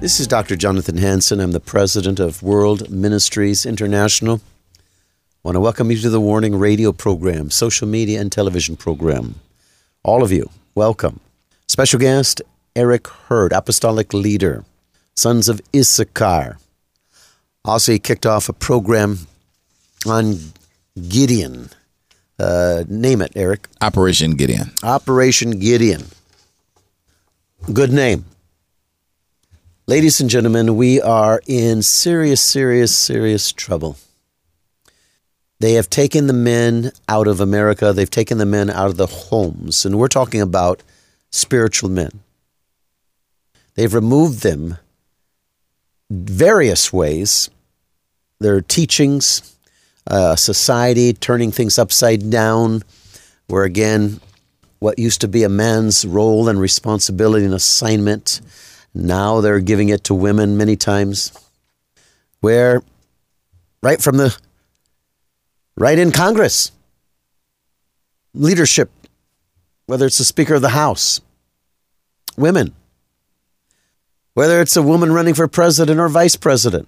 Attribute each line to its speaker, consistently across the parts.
Speaker 1: This is Dr. Jonathan Hanson. I'm the president of World Ministries International. I want to welcome you to the Warning Radio program, social media and television program. All of you, welcome. Special guest Eric Hurd, Apostolic Leader, Sons of Issachar. Also, he kicked off a program on Gideon. Uh, name it, Eric.
Speaker 2: Operation Gideon.
Speaker 1: Operation Gideon. Good name. Ladies and gentlemen, we are in serious, serious, serious trouble. They have taken the men out of America. They've taken the men out of the homes. And we're talking about spiritual men. They've removed them various ways. Their teachings, uh, society turning things upside down, where again, what used to be a man's role and responsibility and assignment, now they're giving it to women many times. Where, right from the, right in Congress, leadership whether it's the Speaker of the House, women, whether it's a woman running for president or vice president.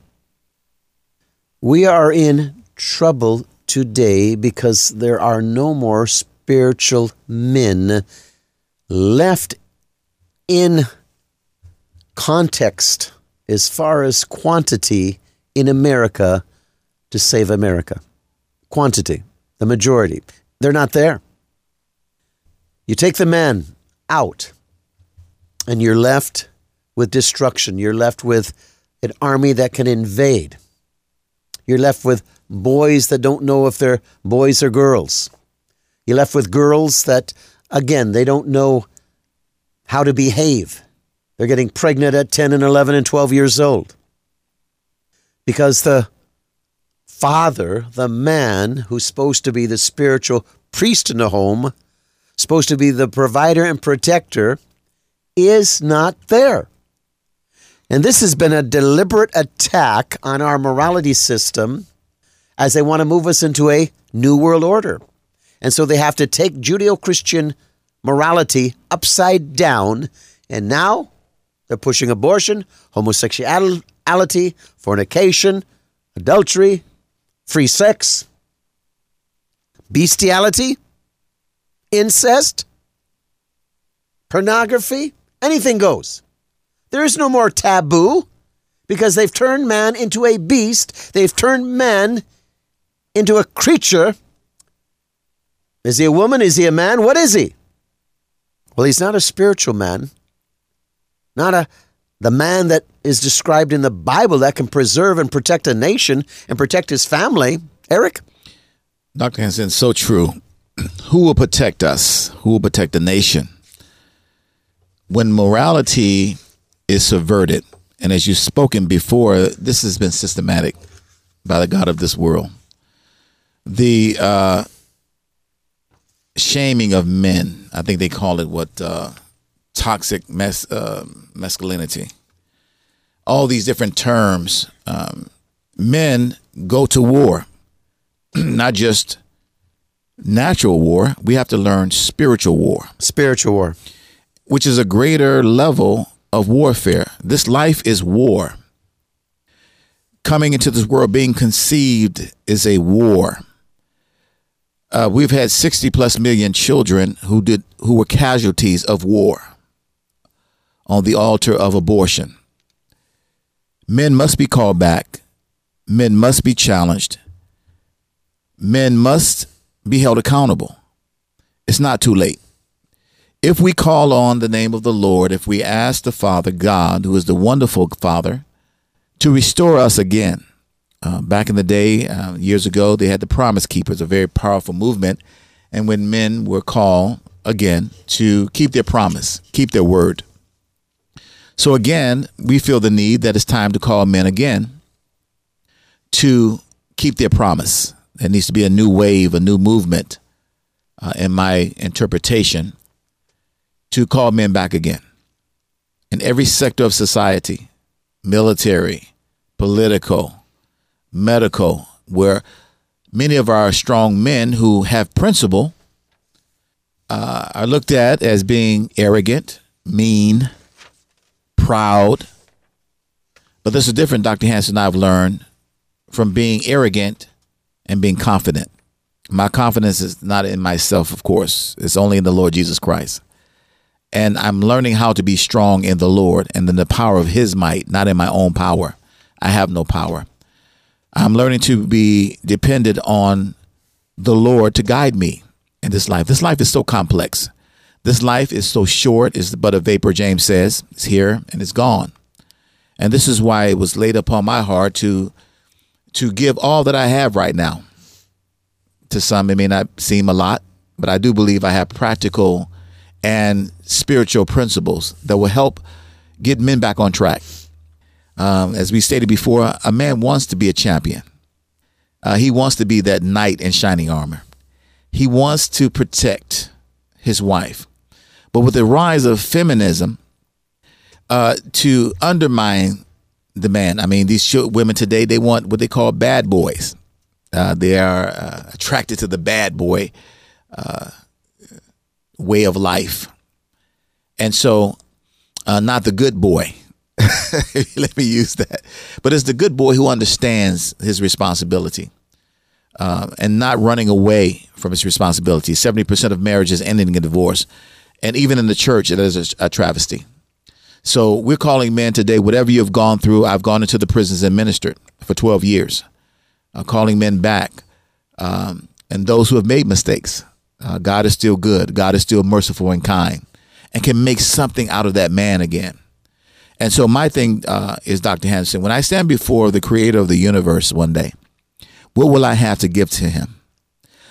Speaker 1: We are in trouble today because there are no more spiritual men left in context as far as quantity in America to save America. Quantity, the majority. They're not there. You take the men out, and you're left with destruction. You're left with an army that can invade. You're left with boys that don't know if they're boys or girls. You're left with girls that, again, they don't know how to behave. They're getting pregnant at 10 and 11 and 12 years old. Because the father, the man who's supposed to be the spiritual priest in the home, supposed to be the provider and protector, is not there. And this has been a deliberate attack on our morality system as they want to move us into a new world order. And so they have to take Judeo Christian morality upside down. And now they're pushing abortion, homosexuality, fornication, adultery, free sex, bestiality, incest, pornography, anything goes. There is no more taboo because they've turned man into a beast. They've turned man into a creature. Is he a woman? Is he a man? What is he? Well, he's not a spiritual man, not a the man that is described in the Bible that can preserve and protect a nation and protect his family. Eric?
Speaker 2: Dr. Hanson, so true who will protect us? Who will protect the nation? When morality is subverted, and as you've spoken before, this has been systematic by the God of this world. The uh, shaming of men, I think they call it what uh, toxic mas- uh, masculinity. All these different terms. Um, men go to war, not just natural war, we have to learn spiritual war.
Speaker 1: Spiritual war.
Speaker 2: Which is a greater level of warfare. This life is war. Coming into this world, being conceived is a war. Uh, we've had 60 plus million children who did who were casualties of war on the altar of abortion. Men must be called back. Men must be challenged. Men must be held accountable. It's not too late. If we call on the name of the Lord, if we ask the Father God, who is the wonderful Father, to restore us again. Uh, back in the day, uh, years ago, they had the Promise Keepers, a very powerful movement. And when men were called again to keep their promise, keep their word. So again, we feel the need that it's time to call men again to keep their promise. There needs to be a new wave, a new movement, uh, in my interpretation, to call men back again. In every sector of society, military, political, medical, where many of our strong men who have principle uh, are looked at as being arrogant, mean, proud. But this is different Dr. Hanson I've learned from being arrogant and being confident. My confidence is not in myself, of course. It's only in the Lord Jesus Christ. And I'm learning how to be strong in the Lord and in the power of his might, not in my own power. I have no power. I'm learning to be dependent on the Lord to guide me in this life. This life is so complex. This life is so short, it's but a vapor, James says. It's here and it's gone. And this is why it was laid upon my heart to to give all that I have right now. To some, it may not seem a lot, but I do believe I have practical and spiritual principles that will help get men back on track. Um, as we stated before, a man wants to be a champion. Uh, he wants to be that knight in shining armor. He wants to protect his wife. But with the rise of feminism, uh, to undermine the man, I mean, these women today, they want what they call bad boys. Uh, they are uh, attracted to the bad boy uh, way of life. And so, uh, not the good boy. Let me use that. But it's the good boy who understands his responsibility uh, and not running away from his responsibility. 70% of marriages ending in divorce and even in the church, it is a, a travesty. So we're calling men today, whatever you've gone through, I've gone into the prisons and ministered for 12 years, uh, calling men back. Um, and those who have made mistakes, uh, God is still good. God is still merciful and kind and can make something out of that man again. And so my thing uh, is, Dr. Hanson, when I stand before the creator of the universe one day, what will I have to give to him?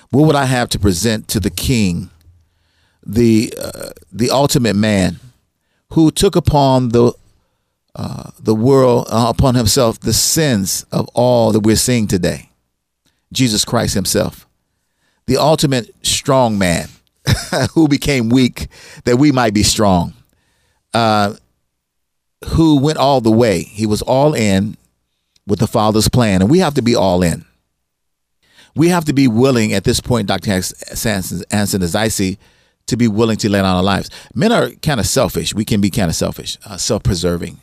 Speaker 2: What would I have to present to the king the uh, the ultimate man who took upon the uh, the world uh, upon himself the sins of all that we're seeing today. Jesus Christ himself, the ultimate strong man who became weak that we might be strong. Uh, who went all the way. He was all in with the Father's plan, and we have to be all in. We have to be willing at this point, Dr. Hanson, as I see, to be willing to lay down our lives. Men are kind of selfish. We can be kind of selfish, uh, self preserving.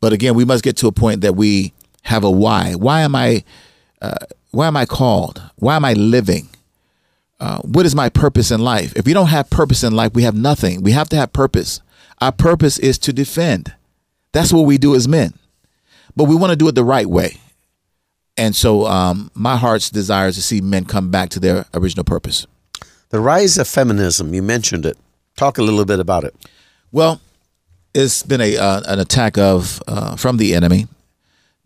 Speaker 2: But again, we must get to a point that we have a why. Why am I? Uh, why am I called? Why am I living? Uh, what is my purpose in life? If we don't have purpose in life, we have nothing. We have to have purpose. Our purpose is to defend. That's what we do as men. But we want to do it the right way. And so um, my heart's desire is to see men come back to their original purpose.
Speaker 1: The rise of feminism, you mentioned it. Talk a little bit about it.
Speaker 2: Well, it's been a uh, an attack of uh, from the enemy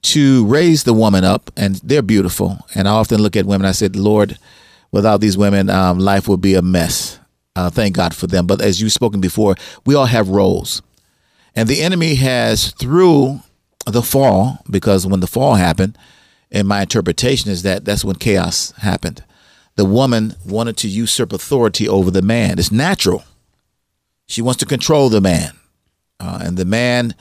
Speaker 2: to raise the woman up, and they're beautiful. And I often look at women. I said, Lord, without these women, um, life would be a mess. Uh, thank God for them. But as you've spoken before, we all have roles, and the enemy has through the fall, because when the fall happened, and my interpretation is that that's when chaos happened the woman wanted to usurp authority over the man. It's natural. She wants to control the man. Uh, and the man,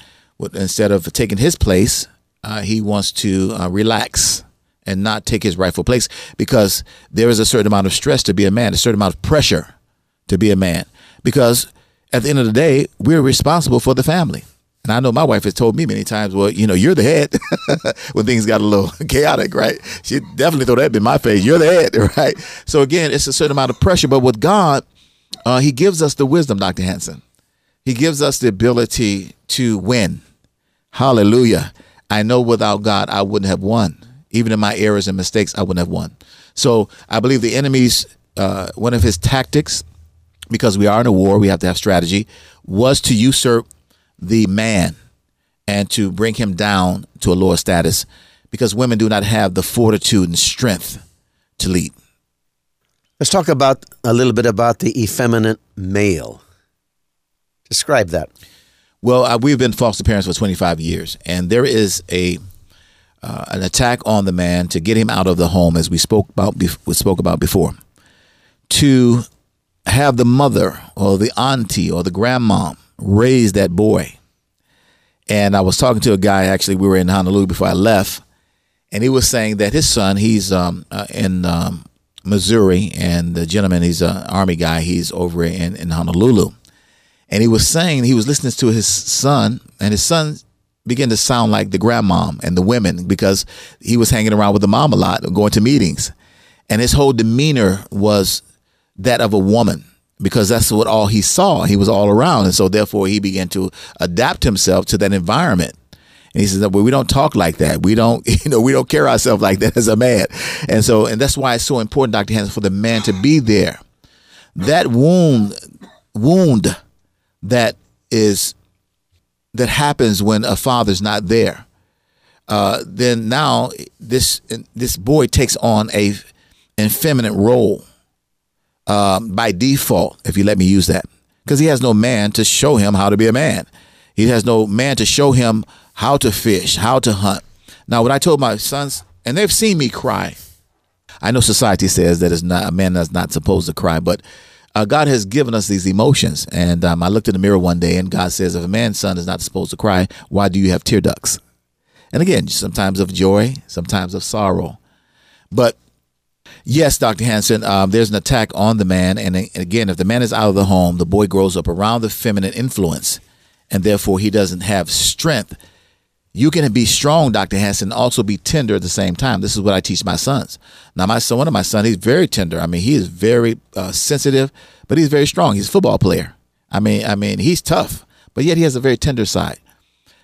Speaker 2: instead of taking his place, uh, he wants to uh, relax and not take his rightful place because there is a certain amount of stress to be a man, a certain amount of pressure to be a man. Because at the end of the day, we're responsible for the family. And I know my wife has told me many times, well, you know, you're the head when things got a little chaotic, right? She definitely throw that in my face. You're the head, right? So again, it's a certain amount of pressure. But with God, uh, He gives us the wisdom, Dr. Hanson. He gives us the ability to win. Hallelujah. I know without God, I wouldn't have won. Even in my errors and mistakes, I wouldn't have won. So I believe the enemy's, uh, one of his tactics, because we are in a war, we have to have strategy, was to usurp the man and to bring him down to a lower status because women do not have the fortitude and strength to lead.
Speaker 1: Let's talk about a little bit about the effeminate male. Describe that.
Speaker 2: Well, uh, we've been foster parents for 25 years, and there is a uh, an attack on the man to get him out of the home, as we spoke about we spoke about before, to have the mother or the auntie or the grandmom raise that boy. And I was talking to a guy, actually, we were in Honolulu before I left, and he was saying that his son, he's um, uh, in um, Missouri, and the gentleman, he's an Army guy, he's over in, in Honolulu. And he was saying, he was listening to his son, and his son began to sound like the grandmom and the women because he was hanging around with the mom a lot, going to meetings. And his whole demeanor was that of a woman because that's what all he saw. He was all around. And so therefore he began to adapt himself to that environment. And he says, well, we don't talk like that. We don't, you know, we don't carry ourselves like that as a man. And so, and that's why it's so important, Dr. Hanson, for the man to be there. That wound, wound that is, that happens when a father's not there. Uh, then now this this boy takes on a effeminate role um, by default, if you let me use that, because he has no man to show him how to be a man. He has no man to show him how to fish, how to hunt. Now, when I told my sons, and they've seen me cry, I know society says that it's not a man that's not supposed to cry, but uh, God has given us these emotions. And um, I looked in the mirror one day, and God says, if a man's son is not supposed to cry, why do you have tear ducts? And again, sometimes of joy, sometimes of sorrow. But Yes, Dr. Hanson, um, there's an attack on the man. And again, if the man is out of the home, the boy grows up around the feminine influence, and therefore he doesn't have strength. You can be strong, Dr. Hanson, and also be tender at the same time. This is what I teach my sons. Now, my son, one of my sons, he's very tender. I mean, he is very uh, sensitive, but he's very strong. He's a football player. I mean, I mean, he's tough, but yet he has a very tender side.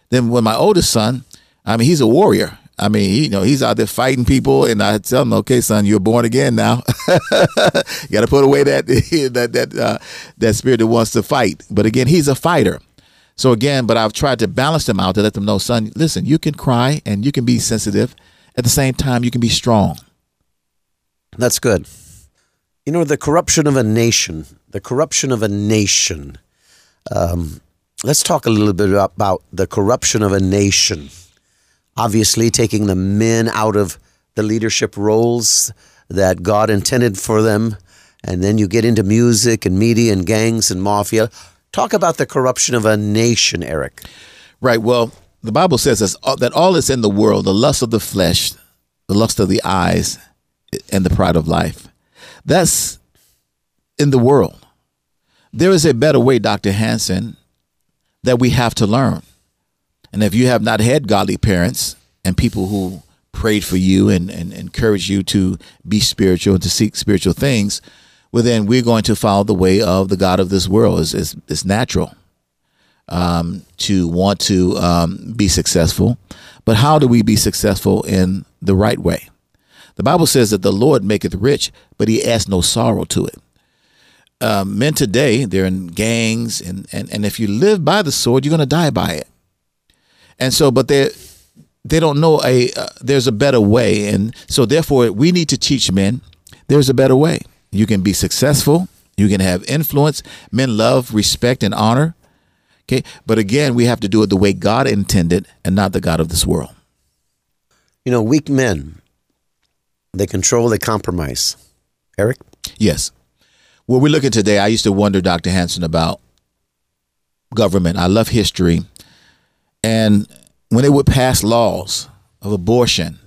Speaker 2: Then, when my oldest son, I mean, he's a warrior. I mean, you know, he's out there fighting people, and I tell him, "Okay, son, you're born again now. you got to put away that that that uh, that spirit that wants to fight." But again, he's a fighter. So again, but I've tried to balance them out to let them know, son, listen, you can cry and you can be sensitive. At the same time, you can be strong.
Speaker 1: That's good. You know, the corruption of a nation, the corruption of a nation. Um, let's talk a little bit about the corruption of a nation obviously taking the men out of the leadership roles that God intended for them. And then you get into music and media and gangs and mafia. Talk about the corruption of a nation, Eric.
Speaker 2: Right. Well, the Bible says that all that's in the world, the lust of the flesh, the lust of the eyes, and the pride of life, that's in the world. There is a better way, Dr. Hanson, that we have to learn. And if you have not had godly parents and people who prayed for you and, and encouraged you to be spiritual and to seek spiritual things, well, then we're going to follow the way of the God of this world. It's, it's, it's natural um, to want to um, be successful. But how do we be successful in the right way? The Bible says that the Lord maketh rich, but he adds no sorrow to it. Um, men today, they're in gangs, and, and, and if you live by the sword, you're going to die by it. And so, but they they don't know a uh, there's a better way, and so therefore we need to teach men there's a better way. You can be successful. You can have influence. Men love, respect, and honor. Okay, but again, we have to do it the way God intended, and not the God of this world.
Speaker 1: You know, weak men they control, they compromise. Eric.
Speaker 2: Yes. Well, we're looking today. I used to wonder, Dr. Hanson, about government. I love history. And when they would pass laws of abortion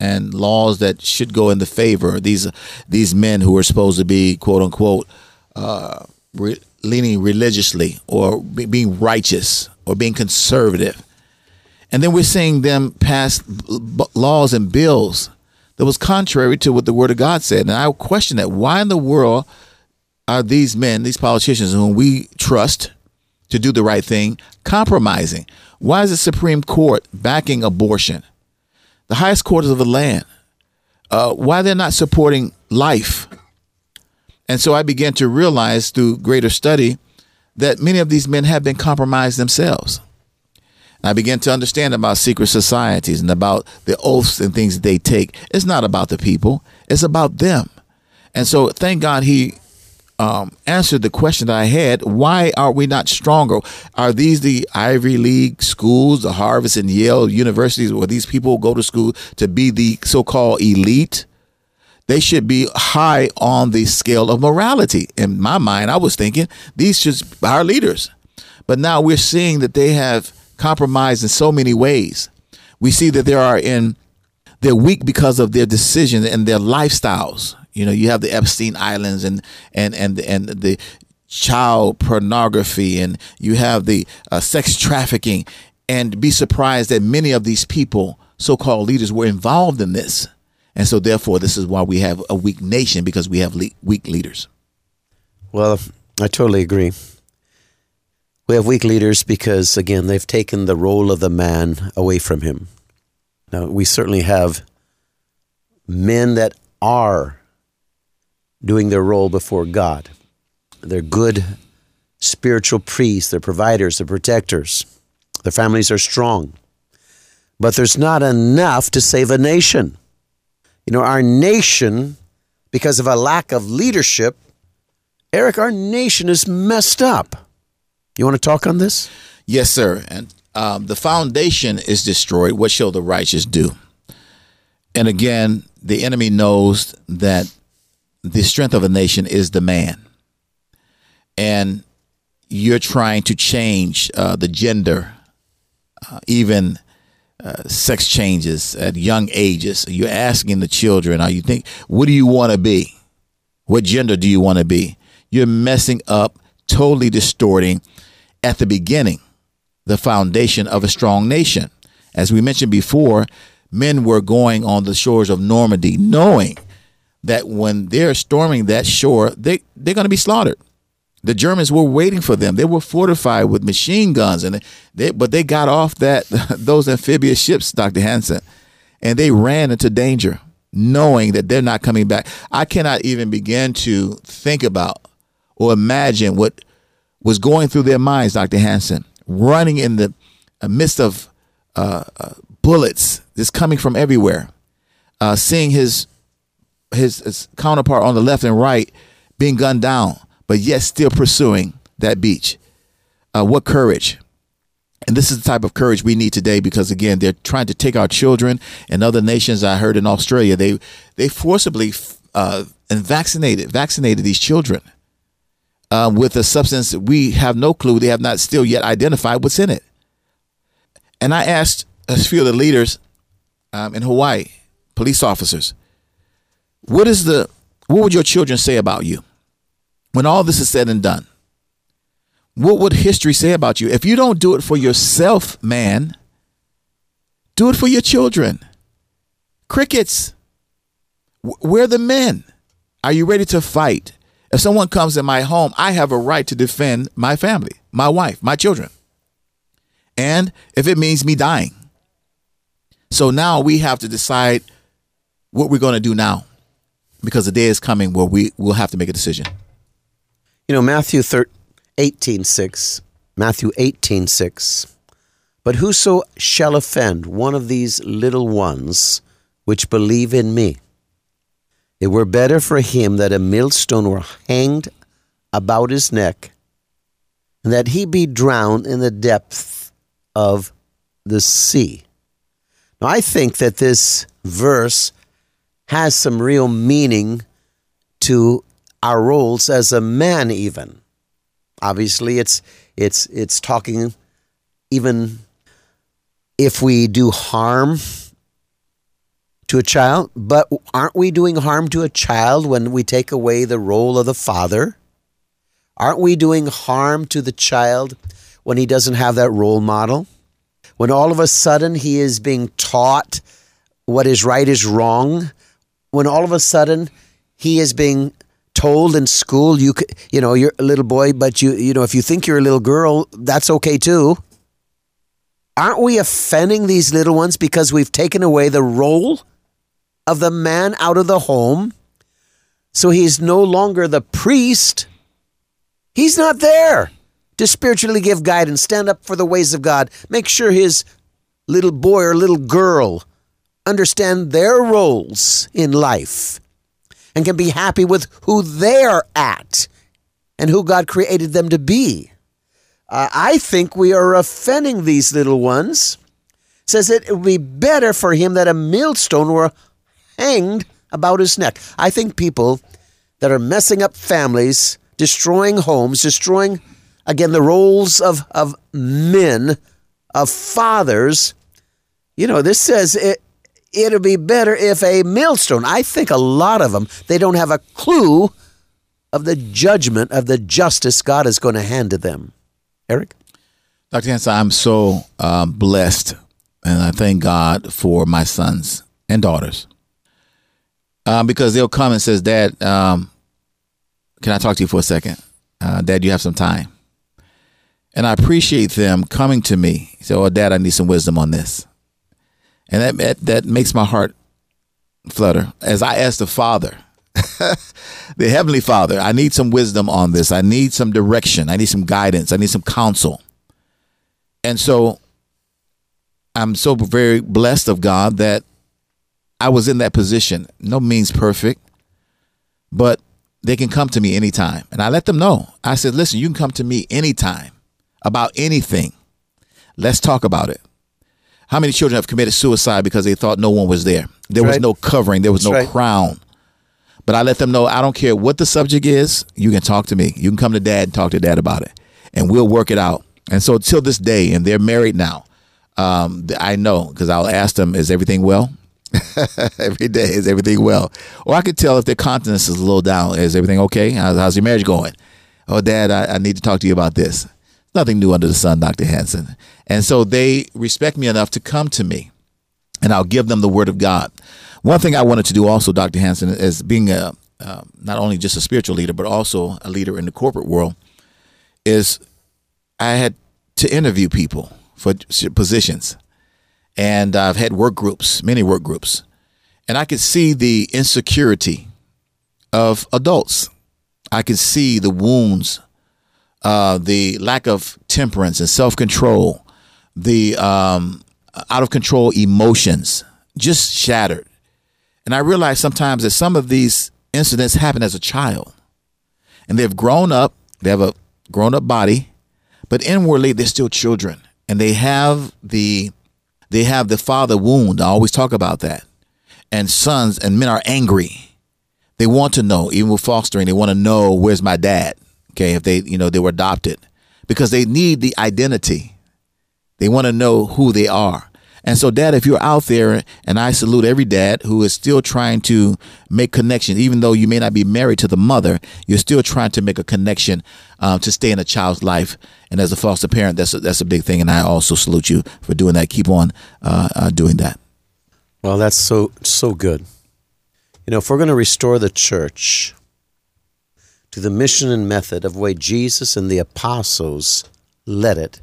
Speaker 2: and laws that should go in the favor these these men who are supposed to be quote unquote uh, re- leaning religiously or be, being righteous or being conservative. And then we're seeing them pass b- laws and bills that was contrary to what the Word of God said. And I question that. Why in the world are these men, these politicians whom we trust to do the right thing, compromising? Why is the Supreme Court backing abortion? The highest court of the land. Uh, why they're not supporting life? And so I began to realize through greater study that many of these men have been compromised themselves. I began to understand about secret societies and about the oaths and things that they take. It's not about the people, it's about them. And so thank God he um, answered the question that I had why are we not stronger? Are these the Ivy League schools, the Harvard and Yale universities, where these people go to school to be the so called elite? They should be high on the scale of morality. In my mind, I was thinking these should be our leaders. But now we're seeing that they have compromised in so many ways. We see that there are in they're weak because of their decisions and their lifestyles. You know, you have the Epstein Islands and and and and the child pornography, and you have the uh, sex trafficking, and be surprised that many of these people, so-called leaders, were involved in this, and so therefore, this is why we have a weak nation because we have le- weak leaders.
Speaker 1: Well, I totally agree. We have weak leaders because, again, they've taken the role of the man away from him. Now, we certainly have men that are doing their role before God. They're good spiritual priests, they're providers, they're protectors. Their families are strong. But there's not enough to save a nation. You know, our nation, because of a lack of leadership, Eric, our nation is messed up. You want to talk on this?
Speaker 2: Yes, sir. And um, the foundation is destroyed. What shall the righteous do? And again, the enemy knows that the strength of a nation is the man. And you're trying to change uh, the gender, uh, even uh, sex changes at young ages. You're asking the children, are you think, what do you want to be? What gender do you want to be? You're messing up, totally distorting at the beginning, the foundation of a strong nation. As we mentioned before, men were going on the shores of Normandy, knowing that when they're storming that shore, they, they're going to be slaughtered. The Germans were waiting for them. They were fortified with machine guns, and they, but they got off that those amphibious ships, Dr. Hanson, and they ran into danger, knowing that they're not coming back. I cannot even begin to think about or imagine what was going through their minds, Dr. Hanson, running in the uh, midst of uh, uh, bullets just coming from everywhere, uh, seeing his, his, his counterpart on the left and right being gunned down, but yet still pursuing that beach. Uh, what courage! And this is the type of courage we need today because again, they're trying to take our children and other nations. I heard in Australia, they they forcibly uh, and vaccinated vaccinated these children um, with a substance we have no clue. They have not still yet identified what's in it. And I asked a few of the leaders um, in Hawaii, police officers, what is the what would your children say about you when all this is said and done? What would history say about you? If you don't do it for yourself, man, do it for your children. Crickets, we're the men. Are you ready to fight? If someone comes in my home, I have a right to defend my family, my wife, my children. And if it means me dying. So now we have to decide what we're going to do now because the day is coming where we will have to make a decision.
Speaker 1: You know, Matthew 13, 18, 6, Matthew 18, 6. But whoso shall offend one of these little ones which believe in me, it were better for him that a millstone were hanged about his neck, and that he be drowned in the depth of the sea. Now, I think that this verse has some real meaning to our roles as a man, even. Obviously, it's it's it's talking even if we do harm to a child, but aren't we doing harm to a child when we take away the role of the father? Aren't we doing harm to the child when he doesn't have that role model, when all of a sudden he is being taught what is right is wrong, when all of a sudden he is being told in school you you know you're a little boy but you you know if you think you're a little girl that's okay too. Aren't we offending these little ones because we've taken away the role of the man out of the home? So he's no longer the priest. He's not there to spiritually give guidance stand up for the ways of god make sure his little boy or little girl understand their roles in life and can be happy with who they're at and who God created them to be. Uh, I think we are offending these little ones. Says it would be better for him that a millstone were hanged about his neck. I think people that are messing up families, destroying homes, destroying again the roles of of men, of fathers. You know, this says it, it'd be better if a millstone, I think a lot of them, they don't have a clue of the judgment of the justice God is going to hand to them. Eric?
Speaker 2: Dr. Hanson, I'm so um, blessed and I thank God for my sons and daughters. Um, because they'll come and says, Dad, um, can I talk to you for a second? Uh, Dad, you have some time. And I appreciate them coming to me. Say, oh, Dad, I need some wisdom on this. And that, that, that makes my heart flutter as I ask the Father, the Heavenly Father, I need some wisdom on this. I need some direction. I need some guidance. I need some counsel. And so I'm so very blessed of God that I was in that position. No means perfect, but they can come to me anytime. And I let them know. I said, listen, you can come to me anytime about anything. Let's talk about it. How many children have committed suicide because they thought no one was there? There was no covering, there was
Speaker 1: That's
Speaker 2: no
Speaker 1: right.
Speaker 2: crown. But I let them know I don't care what the subject is, you can talk to me. You can come to dad and talk to dad about it, and we'll work it out. And so till this day, and they're married now, um, I know because I'll ask them, is everything well? Every day, is everything well? Or I could tell if their countenance is a little down. Is everything okay? How's, how's your marriage going? Oh, dad, I, I need to talk to you about this. Nothing new under the sun, Dr. Hanson. And so they respect me enough to come to me and I'll give them the word of God. One thing I wanted to do also, Dr. Hanson, is being a, uh, not only just a spiritual leader, but also a leader in the corporate world, is I had to interview people for positions. And I've had work groups, many work groups. And I could see the insecurity of adults. I could see the wounds, uh, the lack of temperance and self control, the um, out of control emotions just shattered. And I realized sometimes that some of these incidents happen as a child. And they've grown up, they have a grown up body, but inwardly they're still children. And they have the they have the father wound. I always talk about that. And sons and men are angry. They want to know, even with fostering, they want to know where's my dad. Okay, if they, you know, they were adopted. Because they need the identity. They want to know who they are. And so, dad, if you're out there, and I salute every dad who is still trying to make connection, even though you may not be married to the mother, you're still trying to make a connection um, to stay in a child's life. And as a foster parent, that's a, that's a big thing. And I also salute you for doing that. Keep on uh, uh, doing that.
Speaker 1: Well, that's so so good. You know, if we're going to restore the church to the mission and method of way Jesus and the apostles led it,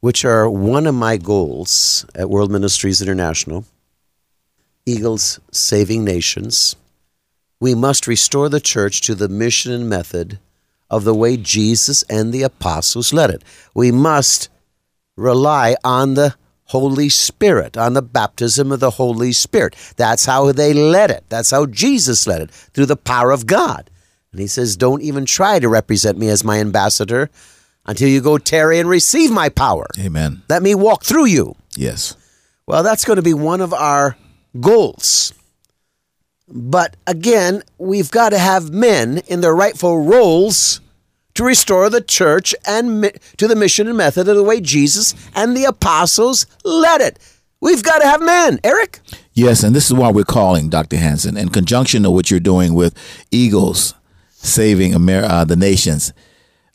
Speaker 1: which are one of my goals at World Ministries International, Eagles Saving Nations, we must restore the church to the mission and method of the way Jesus and the apostles led it. We must rely on the Holy Spirit, on the baptism of the Holy Spirit. That's how they led it. That's how Jesus led it, through the power of God. And he says, Don't even try to represent me as my ambassador until you go tarry and receive my power.
Speaker 2: Amen.
Speaker 1: Let me walk through you.
Speaker 2: Yes.
Speaker 1: Well, that's going to be one of our goals. But again, we've got to have men in their rightful roles to restore the church and mi- to the mission and method of the way Jesus and the apostles led it. We've got to have men. Eric?
Speaker 2: Yes, and this is why we're calling Dr. Hanson in conjunction of what you're doing with Eagles saving Amer- uh, the nations.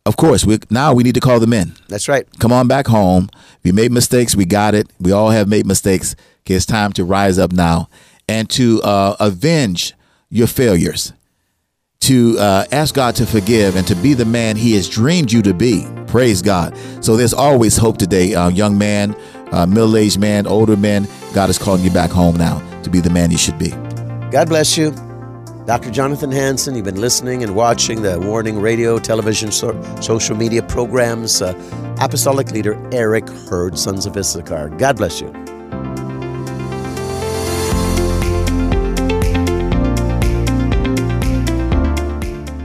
Speaker 2: of course, we now we need to call them in.
Speaker 1: That's right.
Speaker 2: Come on back home. We made mistakes, we got it. We all have made mistakes. Okay, it's time to rise up now and to uh, avenge your failures, to uh, ask God to forgive and to be the man He has dreamed you to be. Praise God. So there's always hope today, uh, young man, uh, middle aged man, older man. God is calling you back home now to be the man you should be.
Speaker 1: God bless you. Dr. Jonathan Hanson, you've been listening and watching the Warning Radio, television, so- social media programs. Uh, Apostolic leader Eric Hurd, Sons of Issachar. God bless you.